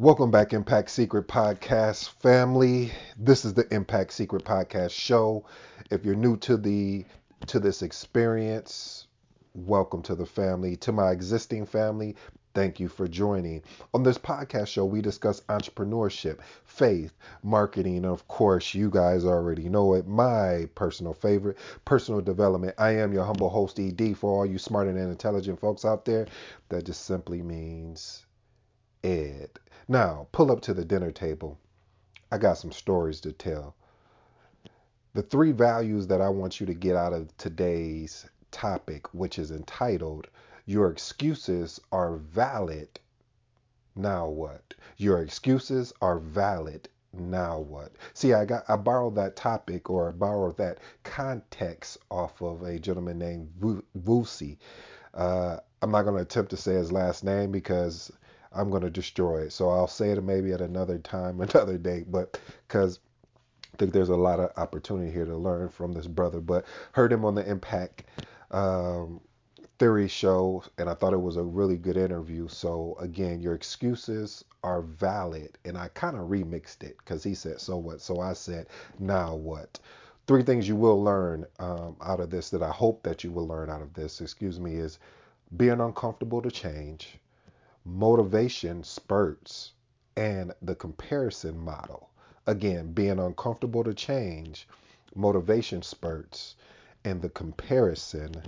Welcome back, Impact Secret Podcast family. This is the Impact Secret Podcast show. If you're new to the to this experience, welcome to the family. To my existing family, thank you for joining. On this podcast show, we discuss entrepreneurship, faith, marketing, and of course, you guys already know it. My personal favorite, personal development. I am your humble host, ED. For all you smart and intelligent folks out there, that just simply means Ed. Now, pull up to the dinner table. I got some stories to tell. The three values that I want you to get out of today's topic, which is entitled, Your Excuses Are Valid. Now what? Your excuses are valid. Now what? See, I got I borrowed that topic or I borrowed that context off of a gentleman named Vusi. Uh, I'm not going to attempt to say his last name because I'm going to destroy it. So I'll say it maybe at another time, another date, but because I think there's a lot of opportunity here to learn from this brother. But heard him on the Impact um, Theory show, and I thought it was a really good interview. So again, your excuses are valid, and I kind of remixed it because he said, "So what?" So I said, "Now what?" Three things you will learn um, out of this that I hope that you will learn out of this. Excuse me, is being uncomfortable to change motivation spurts, and the comparison model. Again, being uncomfortable to change, motivation spurts, and the comparison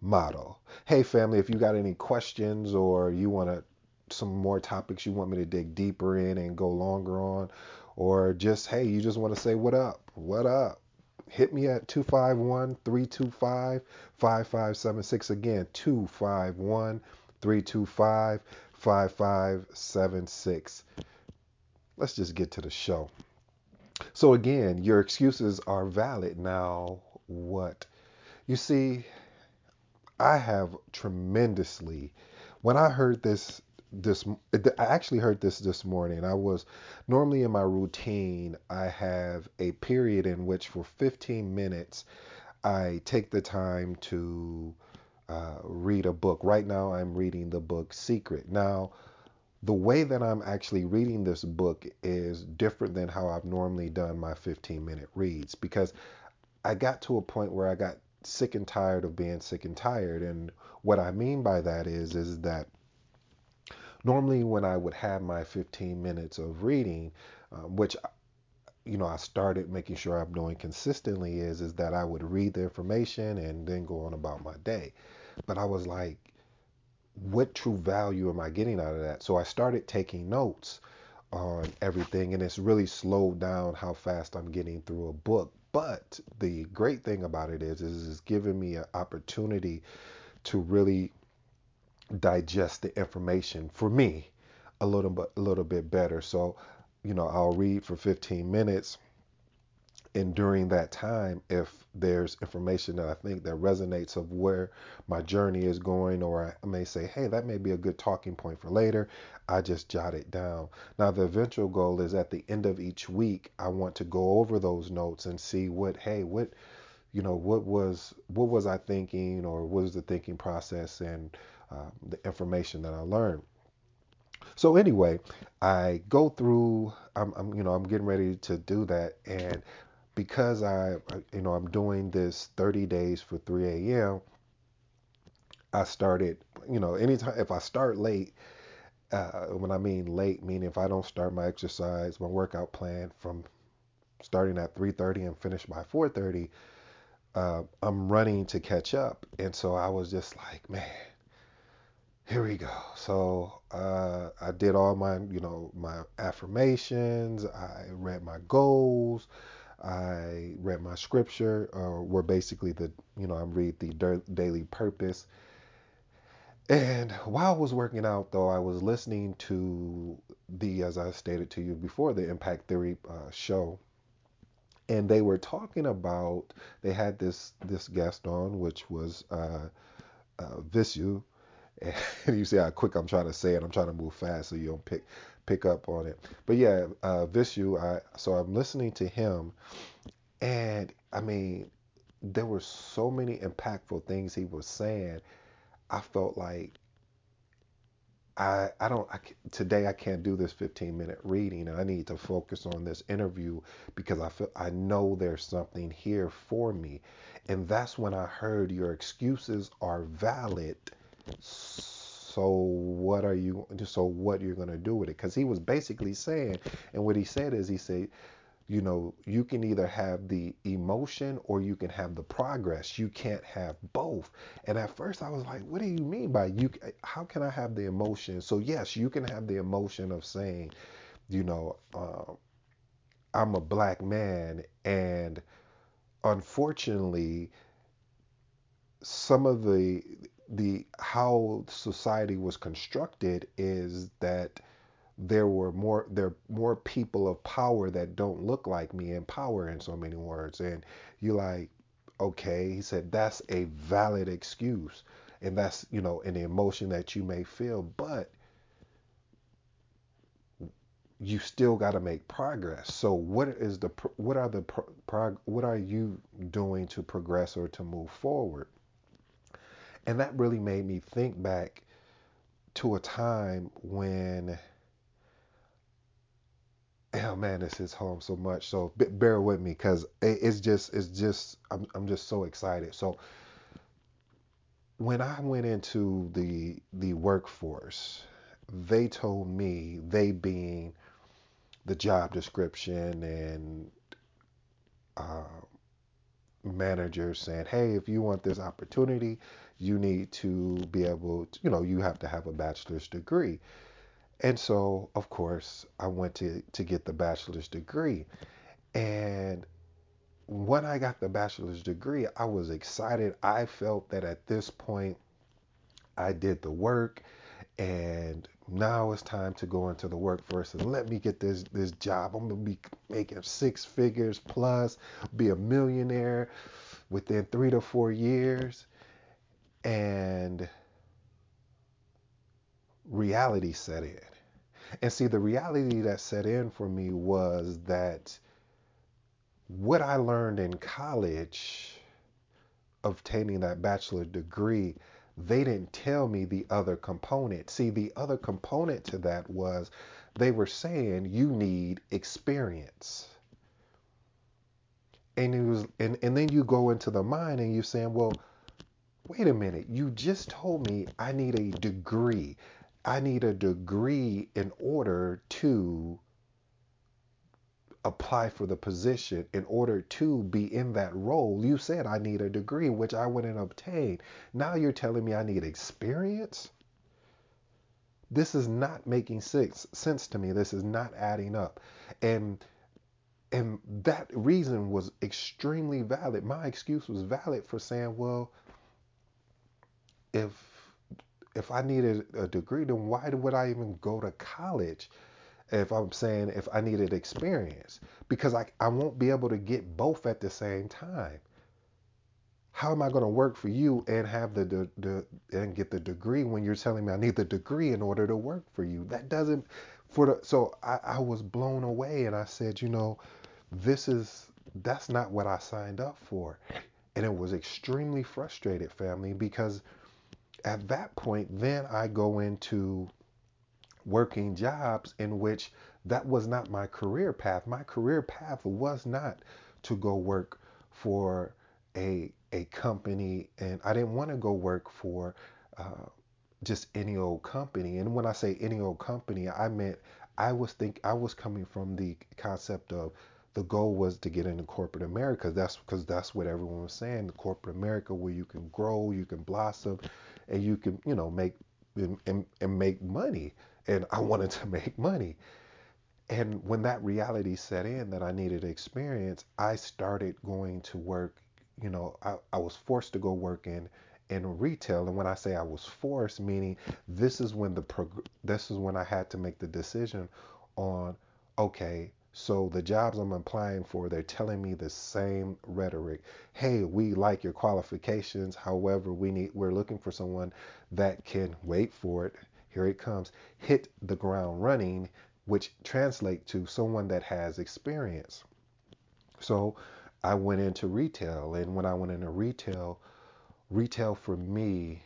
model. Hey, family, if you got any questions or you want to some more topics you want me to dig deeper in and go longer on, or just hey, you just want to say what up, what up, hit me at 251 325 5576. Again, 251 325 5576. Let's just get to the show. So, again, your excuses are valid. Now, what? You see, I have tremendously, when I heard this, this I actually heard this this morning. I was normally in my routine, I have a period in which for 15 minutes I take the time to uh, read a book. Right now, I'm reading the book Secret. Now, the way that I'm actually reading this book is different than how I've normally done my 15 minute reads because I got to a point where I got sick and tired of being sick and tired. And what I mean by that is, is that normally when I would have my 15 minutes of reading, um, which you know I started making sure I'm doing consistently, is is that I would read the information and then go on about my day. But I was like, what true value am I getting out of that? So I started taking notes on everything, and it's really slowed down how fast I'm getting through a book. But the great thing about it is, is it's giving me an opportunity to really digest the information for me a little bit, a little bit better. So, you know, I'll read for 15 minutes and during that time if there's information that i think that resonates of where my journey is going or i may say hey that may be a good talking point for later i just jot it down now the eventual goal is at the end of each week i want to go over those notes and see what hey what you know what was what was i thinking or what was the thinking process and uh, the information that i learned so anyway, I go through. I'm, I'm, you know, I'm getting ready to do that, and because I, you know, I'm doing this 30 days for 3 a.m. I started, you know, anytime if I start late, uh, when I mean late, meaning if I don't start my exercise, my workout plan from starting at 3:30 and finish by 4:30, uh, I'm running to catch up, and so I was just like, man, here we go. So uh, I did all my, you know, my affirmations. I read my goals. I read my scripture, uh, where basically the, you know, I read the daily purpose. And while I was working out, though, I was listening to the, as I stated to you before, the Impact Theory uh, show, and they were talking about. They had this this guest on, which was uh, uh, Visu, and you see how quick I'm trying to say it. I'm trying to move fast so you don't pick pick up on it. But yeah, uh, Vishu, I so I'm listening to him, and I mean, there were so many impactful things he was saying. I felt like I, I don't I, today I can't do this 15 minute reading I need to focus on this interview because I feel I know there's something here for me and that's when I heard your excuses are valid so what are you so what you're going to do with it because he was basically saying and what he said is he said you know, you can either have the emotion or you can have the progress. You can't have both. And at first I was like, what do you mean by you? How can I have the emotion? So, yes, you can have the emotion of saying, you know, uh, I'm a black man. And unfortunately, some of the the how society was constructed is that there were more there are more people of power that don't look like me in power in so many words. And you're like okay he said that's a valid excuse. And that's you know an emotion that you may feel but you still got to make progress. So what is the what are the what are you doing to progress or to move forward and that really made me think back to a time when oh man, this is home so much. So bear with me because it's just, it's just, I'm, I'm just so excited. So when I went into the the workforce, they told me, they being the job description and uh, managers saying, hey, if you want this opportunity, you need to be able to, you know, you have to have a bachelor's degree. And so, of course, I went to, to get the bachelor's degree. And when I got the bachelor's degree, I was excited. I felt that at this point, I did the work and now it's time to go into the workforce and let me get this this job. I'm gonna be making six figures plus, be a millionaire within three to four years, and reality set in. And see, the reality that set in for me was that what I learned in college, obtaining that bachelor degree, they didn't tell me the other component. See, the other component to that was they were saying you need experience. And it was and, and then you go into the mind and you're saying, well, wait a minute, you just told me I need a degree. I need a degree in order to apply for the position in order to be in that role. You said I need a degree, which I wouldn't obtain. Now you're telling me I need experience? This is not making sense, sense to me. This is not adding up. And and that reason was extremely valid. My excuse was valid for saying, well, if if I needed a degree, then why would I even go to college? If I'm saying if I needed experience, because I, I won't be able to get both at the same time. How am I going to work for you and have the, the, the and get the degree when you're telling me I need the degree in order to work for you? That doesn't for the so I, I was blown away and I said, you know, this is that's not what I signed up for. And it was extremely frustrated, family, because at that point, then I go into working jobs in which that was not my career path. My career path was not to go work for a a company, and I didn't want to go work for uh, just any old company. And when I say any old company, I meant I was think I was coming from the concept of the goal was to get into corporate America. That's because that's what everyone was saying. Corporate America where you can grow, you can blossom, and you can you know make and, and, make money. And I wanted to make money. And when that reality set in that I needed experience, I started going to work. You know, I, I was forced to go work in in retail. And when I say I was forced, meaning this is when the prog- this is when I had to make the decision on okay, so the jobs I'm applying for, they're telling me the same rhetoric. Hey, we like your qualifications. However, we need we're looking for someone that can wait for it. Here it comes. Hit the ground running, which translate to someone that has experience. So I went into retail and when I went into retail, retail for me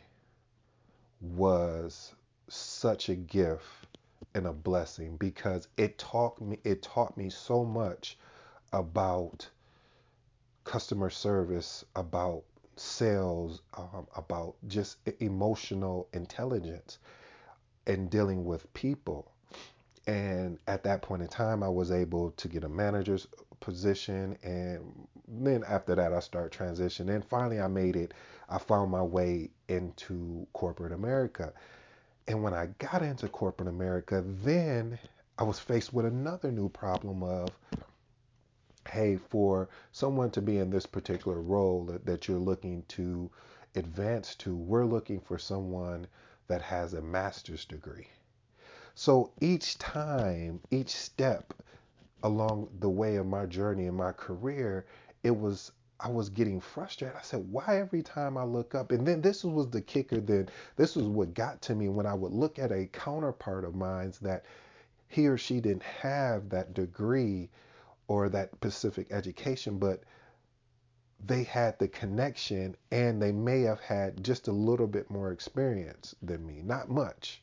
was such a gift and a blessing because it taught me it taught me so much about customer service, about sales, um, about just emotional intelligence and dealing with people. And at that point in time, I was able to get a manager's position. And then after that, I started transitioning. And finally, I made it. I found my way into corporate America. And when I got into corporate America, then I was faced with another new problem of hey, for someone to be in this particular role that, that you're looking to advance to, we're looking for someone that has a master's degree. So each time, each step along the way of my journey in my career, it was I was getting frustrated. I said, why every time I look up? And then this was the kicker. Then this was what got to me when I would look at a counterpart of mine that he or she didn't have that degree or that specific education, but they had the connection and they may have had just a little bit more experience than me, not much.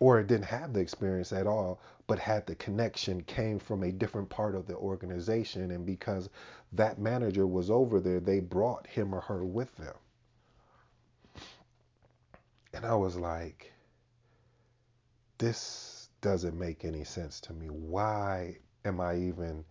Or didn't have the experience at all, but had the connection, came from a different part of the organization. And because that manager was over there, they brought him or her with them. And I was like, this doesn't make any sense to me. Why am I even,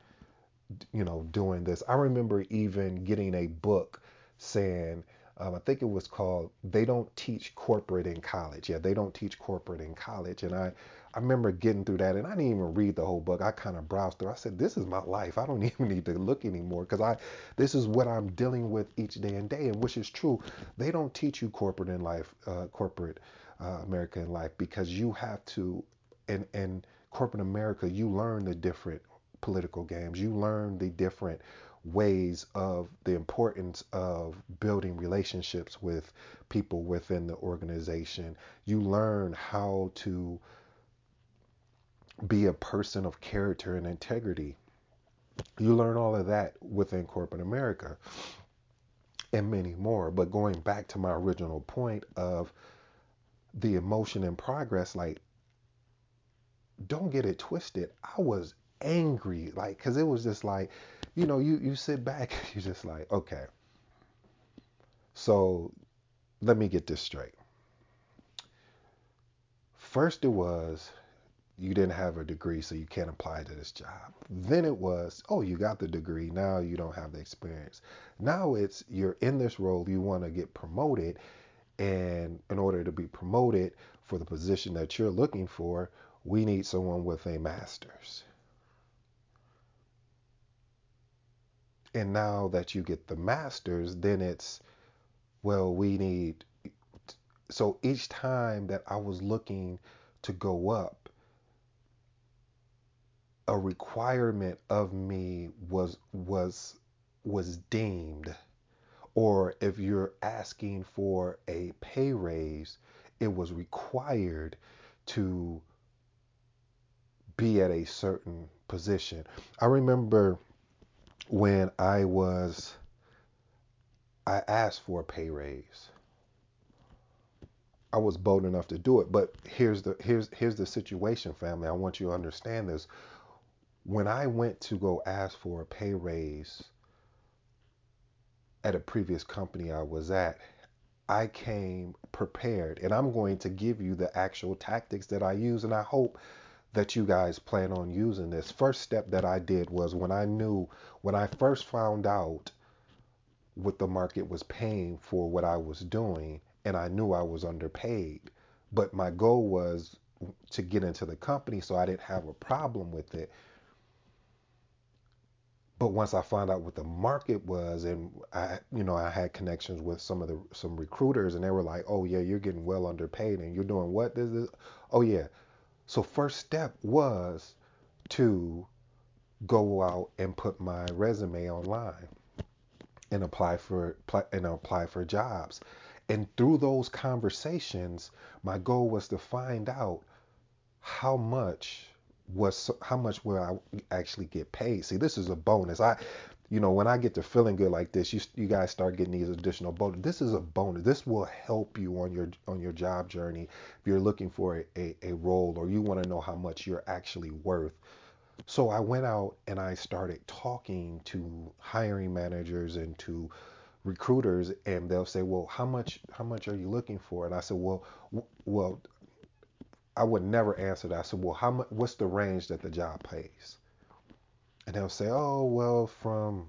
you know, doing this? I remember even getting a book saying, um, I think it was called "They Don't Teach Corporate in College." Yeah, they don't teach corporate in college, and I, I remember getting through that, and I didn't even read the whole book. I kind of browsed through. I said, "This is my life. I don't even need to look anymore because I, this is what I'm dealing with each day and day, and which is true. They don't teach you corporate in life, uh, corporate uh, America in life, because you have to, and and corporate America, you learn the different political games. You learn the different ways of the importance of building relationships with people within the organization. You learn how to be a person of character and integrity. You learn all of that within corporate America and many more. But going back to my original point of the emotion and progress, like, don't get it twisted. I was angry, like, because it was just like, you know, you, you sit back, you're just like, okay, so let me get this straight. First, it was you didn't have a degree, so you can't apply to this job. Then it was, oh, you got the degree, now you don't have the experience. Now it's you're in this role, you want to get promoted, and in order to be promoted for the position that you're looking for, we need someone with a master's. And now that you get the master's, then it's, well, we need. So each time that I was looking to go up, a requirement of me was was was deemed or if you're asking for a pay raise it was required to be at a certain position i remember when i was i asked for a pay raise I was bold enough to do it. But here's the here's here's the situation, family. I want you to understand this when I went to go ask for a pay raise at a previous company I was at, I came prepared and I'm going to give you the actual tactics that I use and I hope that you guys plan on using this. First step that I did was when I knew when I first found out what the market was paying for what I was doing and I knew I was underpaid. But my goal was to get into the company so I didn't have a problem with it but once I found out what the market was, and I, you know, I had connections with some of the some recruiters, and they were like, "Oh yeah, you're getting well underpaid, and you're doing what? This is, oh yeah." So first step was to go out and put my resume online and apply for and apply for jobs. And through those conversations, my goal was to find out how much was how much will I actually get paid? See, this is a bonus. I you know, when I get to feeling good like this, you you guys start getting these additional bonus. This is a bonus. This will help you on your on your job journey if you're looking for a, a, a role or you want to know how much you're actually worth. So I went out and I started talking to hiring managers and to recruiters and they'll say, "Well, how much how much are you looking for?" And I said, "Well, w- well, I would never answer that. I said, "Well, how much what's the range that the job pays?" And they'll say, "Oh, well, from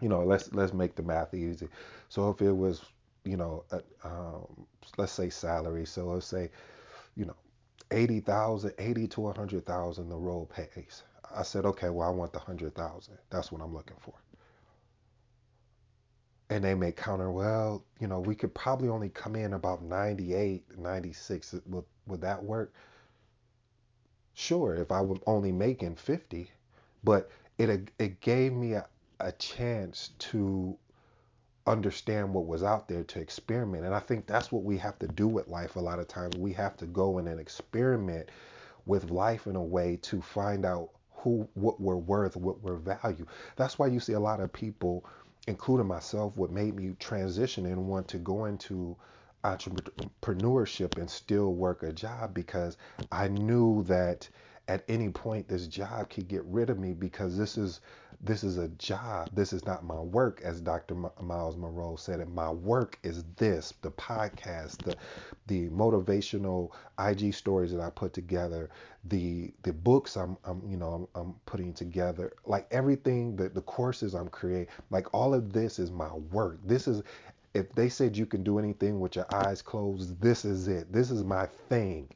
you know, let's let's make the math easy. So if it was, you know, um, let's say salary, so let's say, you know, 80,000, 80 to 100,000 the role pays. I said, okay, well, I want the 100,000. That's what I'm looking for. And they may counter, well, you know, we could probably only come in about 98, 96. Would, would that work? Sure, if I was only making 50, but it it gave me a, a chance to understand what was out there to experiment. And I think that's what we have to do with life a lot of times. We have to go in and experiment with life in a way to find out who what we're worth, what we're value. That's why you see a lot of people, including myself, what made me transition and want to go into entrepreneurship and still work a job because I knew that at any point this job could get rid of me because this is this is a job. This is not my work as dr Myles munroe said it. My work is this the podcast the the motivational ig stories that i put together the the books i'm, I'm you know I'm, I'm putting together like everything that the courses i'm creating like all of this is my work. This is if they said you can do anything with your eyes closed this is it. This is my thing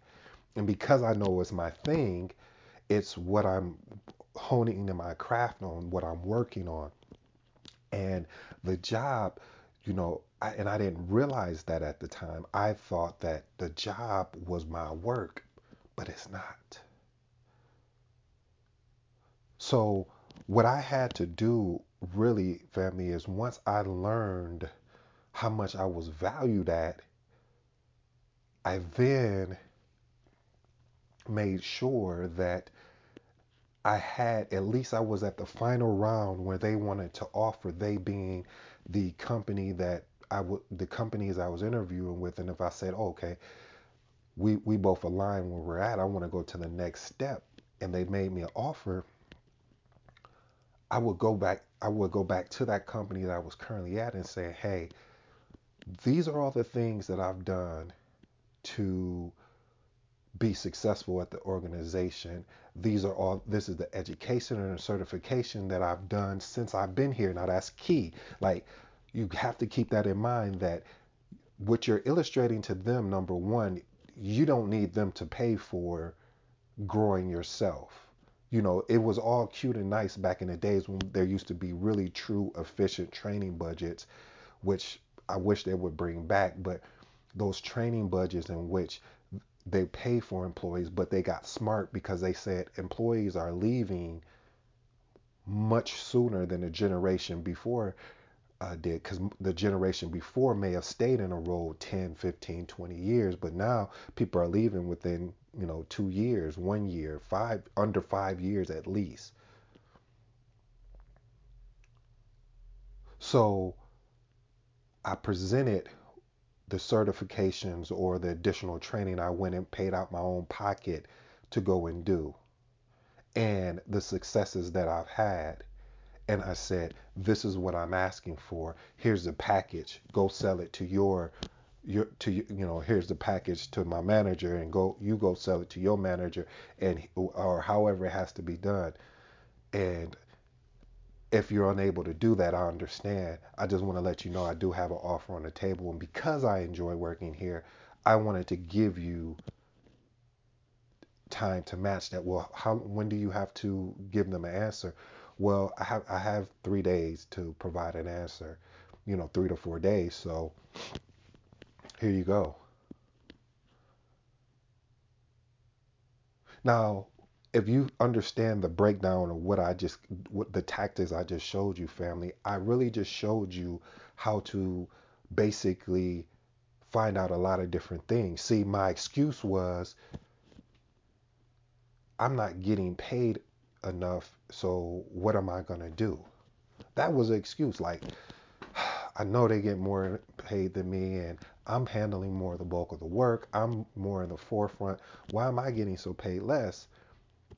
and because I know it's my thing, it's what I'm honing in my craft on, what I'm working on. And the job, you know, I, and I didn't realize that at the time. I thought that the job was my work, but it's not. So, what I had to do really, family, is once I learned how much I was valued at, I then made sure that I had at least I was at the final round where they wanted to offer they being the company that I would the companies I was interviewing with. And if I said oh, okay we we both align where we're at. I want to go to the next step and they made me an offer I would go back I would go back to that company that I was currently at and say hey these are all the things that I've done to be successful at the organization. These are all this is the education and certification that I've done since I've been here. Now that's key. Like you have to keep that in mind that what you're illustrating to them, number one, you don't need them to pay for growing yourself. You know, it was all cute and nice back in the days when there used to be really true efficient training budgets, which I wish they would bring back, but those training budgets in which they pay for employees, but they got smart because they said employees are leaving much sooner than the generation before uh, did because the generation before may have stayed in a role 10 15 20 years but now people are leaving within you know two years one year five under five years at least. So i presented the certifications or the additional training I went and paid out my own pocket to go and do, and the successes that I've had. And I said, This is what I'm asking for. Here's the package. Go sell it to your your to you know here's the package to my manager and go you go sell it to your manager and or however it has to be done and if you're unable to do that, I understand. I just want to let you know I do have an offer on the table. And because I enjoy working here, I wanted to give you time to match that. Well, how when do you have to give them an answer? Well, I have I have three days to provide an answer, you know, three to four days. So here you go. Now, if you understand the breakdown of what I just, what the tactics I just showed you, family, I really just showed you how to basically find out a lot of different things. See, my excuse was I'm not getting paid enough, so what am I going to do? That was an excuse. Like, I know they get more paid than me and I'm handling more of the bulk of the work. I'm more in the forefront. Why am I getting so paid less?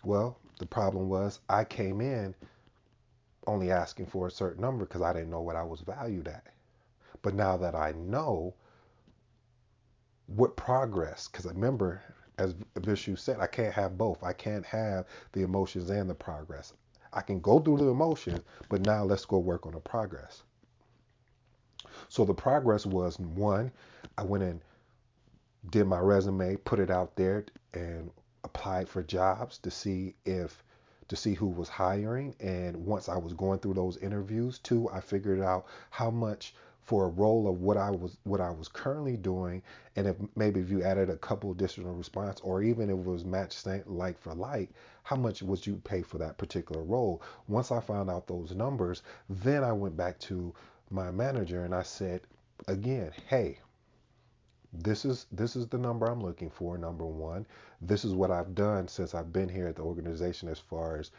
Well, the problem was I came in only asking for a certain number because I didn't know what I was valued at. But now that I know what progress, because I remember, as Vishu said, I can't have both. I can't have the emotions and the progress. I can go through the emotions, but now let's go work on the progress. So the progress was one, I went and did my resume, put it out there, and applied for jobs to see if to see who was hiring. And once I was going through those interviews, too, I figured out how much for a role of what I was what I was currently doing, and if maybe if you added a couple additional response, or even if it was matched like for like, how much would you pay for that particular role? Once I found out those numbers, then I went back to my manager and I said, again, hey, this is this is the number I'm looking for. Number one, this is what I've done since I've been here at the organization as far as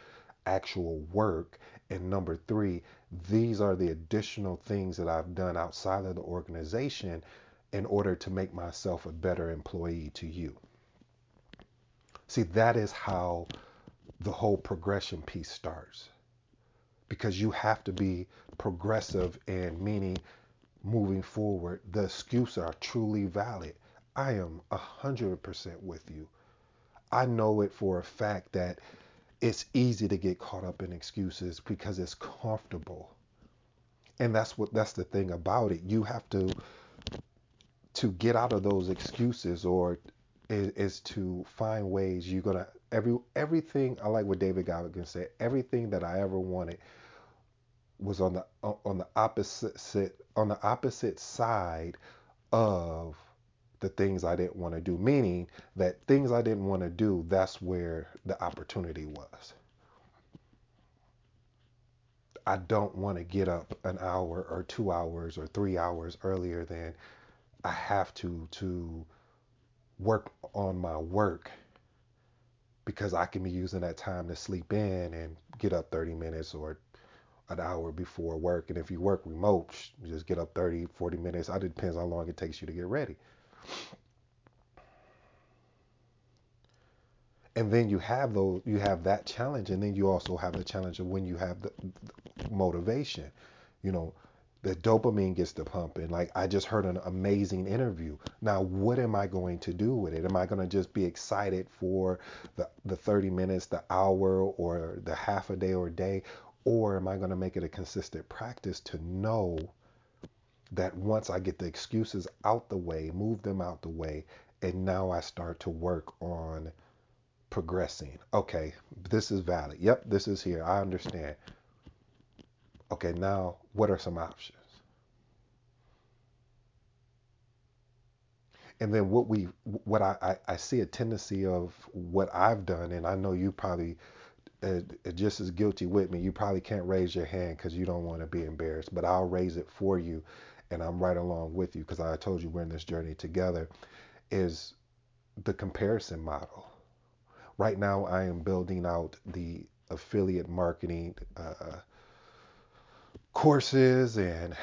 actual work. And number three, these are the additional things that I've done outside of the organization in order to make myself a better employee to you. See, that is how the whole progression piece starts. Because you have to be progressive in meaning moving forward, the excuses are truly valid. I am 100% with you. I know it for a fact that it's easy to get caught up in excuses because it's comfortable. And that's what that's the thing about it. You have to to get out of those excuses or is, is to find ways you're gonna every everything I like what David Goggins said, everything that I ever wanted was on the on the opposite on the opposite side of the things I didn't want to do. Meaning that things I didn't want to do, that's where the opportunity was. I don't want to get up an hour or two hours or three hours earlier than I have to to work on my work because I can be using that time to sleep in and get up 30 minutes or an hour before work. And if you work remote, you just get up 30, 40 minutes. It depends how long it takes you to get ready. And then you have those, you have that challenge, and then you also have the challenge of when you have the, the motivation. You know, the dopamine gets to pumping. Like I just heard an amazing interview. Now, what am I going to do with it? Am I going to just be excited for the the 30 minutes, the hour, or the half a day or day, or am I going to make it a consistent practice to know that once I get the excuses out the way, move them out the way, and now I start to work on progressing. Okay, this is valid. Yep, this is here. I understand. Okay, now what are some options? And then what we, what I, I, I see a tendency of what I've done, and I know you probably just as guilty with me. You probably can't raise your hand because you don't want to be embarrassed, but I'll raise it for you, and I'm right along with you because I told you we're in this journey together. Is the comparison model. Right now, I am building out the affiliate marketing uh, courses and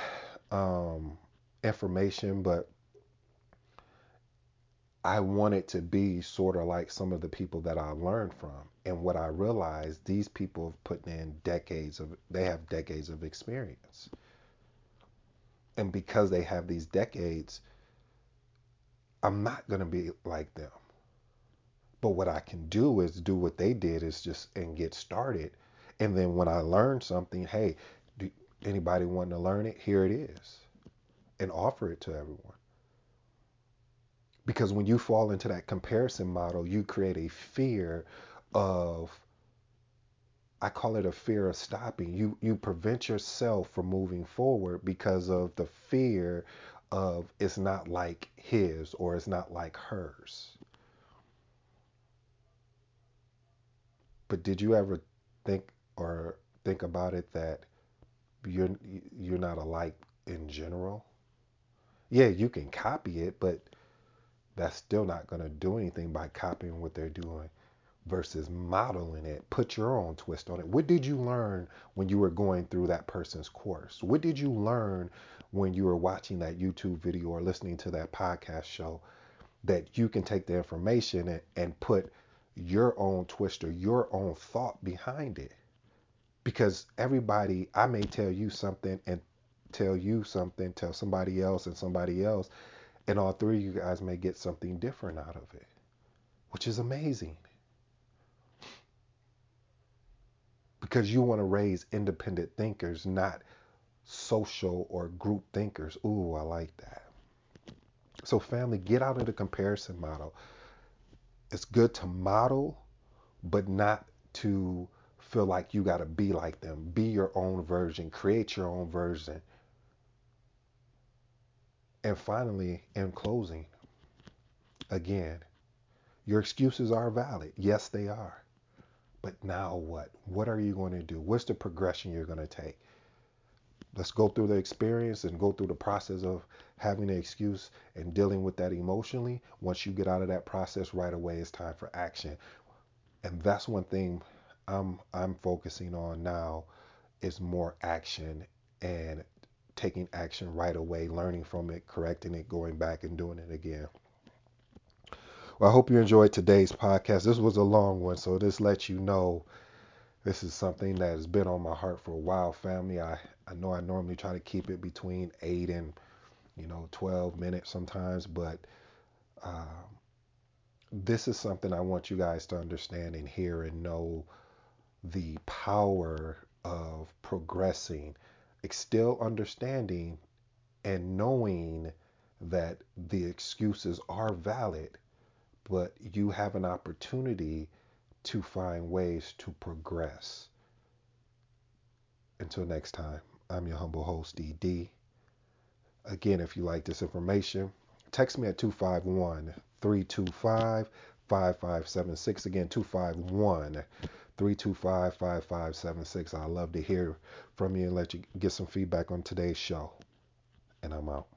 um, information, but I wanted to be sort of like some of the people that I learned from. And what I realized, these people have put in decades of, they have decades of experience. And because they have these decades, I'm not going to be like them. But what I can do is do what they did is just and get started. And then when I learn something, hey, do anybody want to learn it? Here it is. And offer it to everyone. Because when you fall into that comparison model, you create a fear of I call it a fear of stopping. You you prevent yourself from moving forward because of the fear of it's not like his or it's not like hers. But did you ever think or think about it that you're you're not alike in general? Yeah, you can copy it, but that's still not going to do anything by copying what they're doing. versus modeling it. Put your own twist on it. What did you learn when you were going through that person's course? What did you learn when you were watching that YouTube video or listening to that podcast show that you can take the information and, and put your own twist or your own thought behind it? Because everybody, I may tell you something and tell you something, tell somebody else and somebody else, and all three of you guys may get something different out of it, which is amazing. because you want to raise independent thinkers, not social or group thinkers. Ooh, I like that. So, family, get out of the comparison model. It's good to model, but not to feel like you got to be like them. Be your own version, create your own version. And finally, in closing, again, your excuses are valid. Yes, they are. But now what? What are you going to do? What's the progression you're going to take? Let's go through the experience and go through the process of having an excuse and dealing with that emotionally. Once you get out of that process right away, it's time for action. And that's one thing I'm I'm focusing on now is more action and taking action right away, learning from it, correcting it, going back and doing it again. Well, I hope you enjoyed today's podcast. This was a long one, so this lets you know this is something that has been on my heart for a while, family. I, I know I normally try to keep it between 8 and, you know, 12 minutes sometimes, but um, this is something I want you guys to understand and hear and know the power of progressing, still understanding and knowing that the excuses are valid but you have an opportunity to find ways to progress. Until next time, I'm your humble host, DD. Again, if you like this information, text me at 251 325 5576. Again, 251 325 5576. I'd love to hear from you and let you get some feedback on today's show. And I'm out.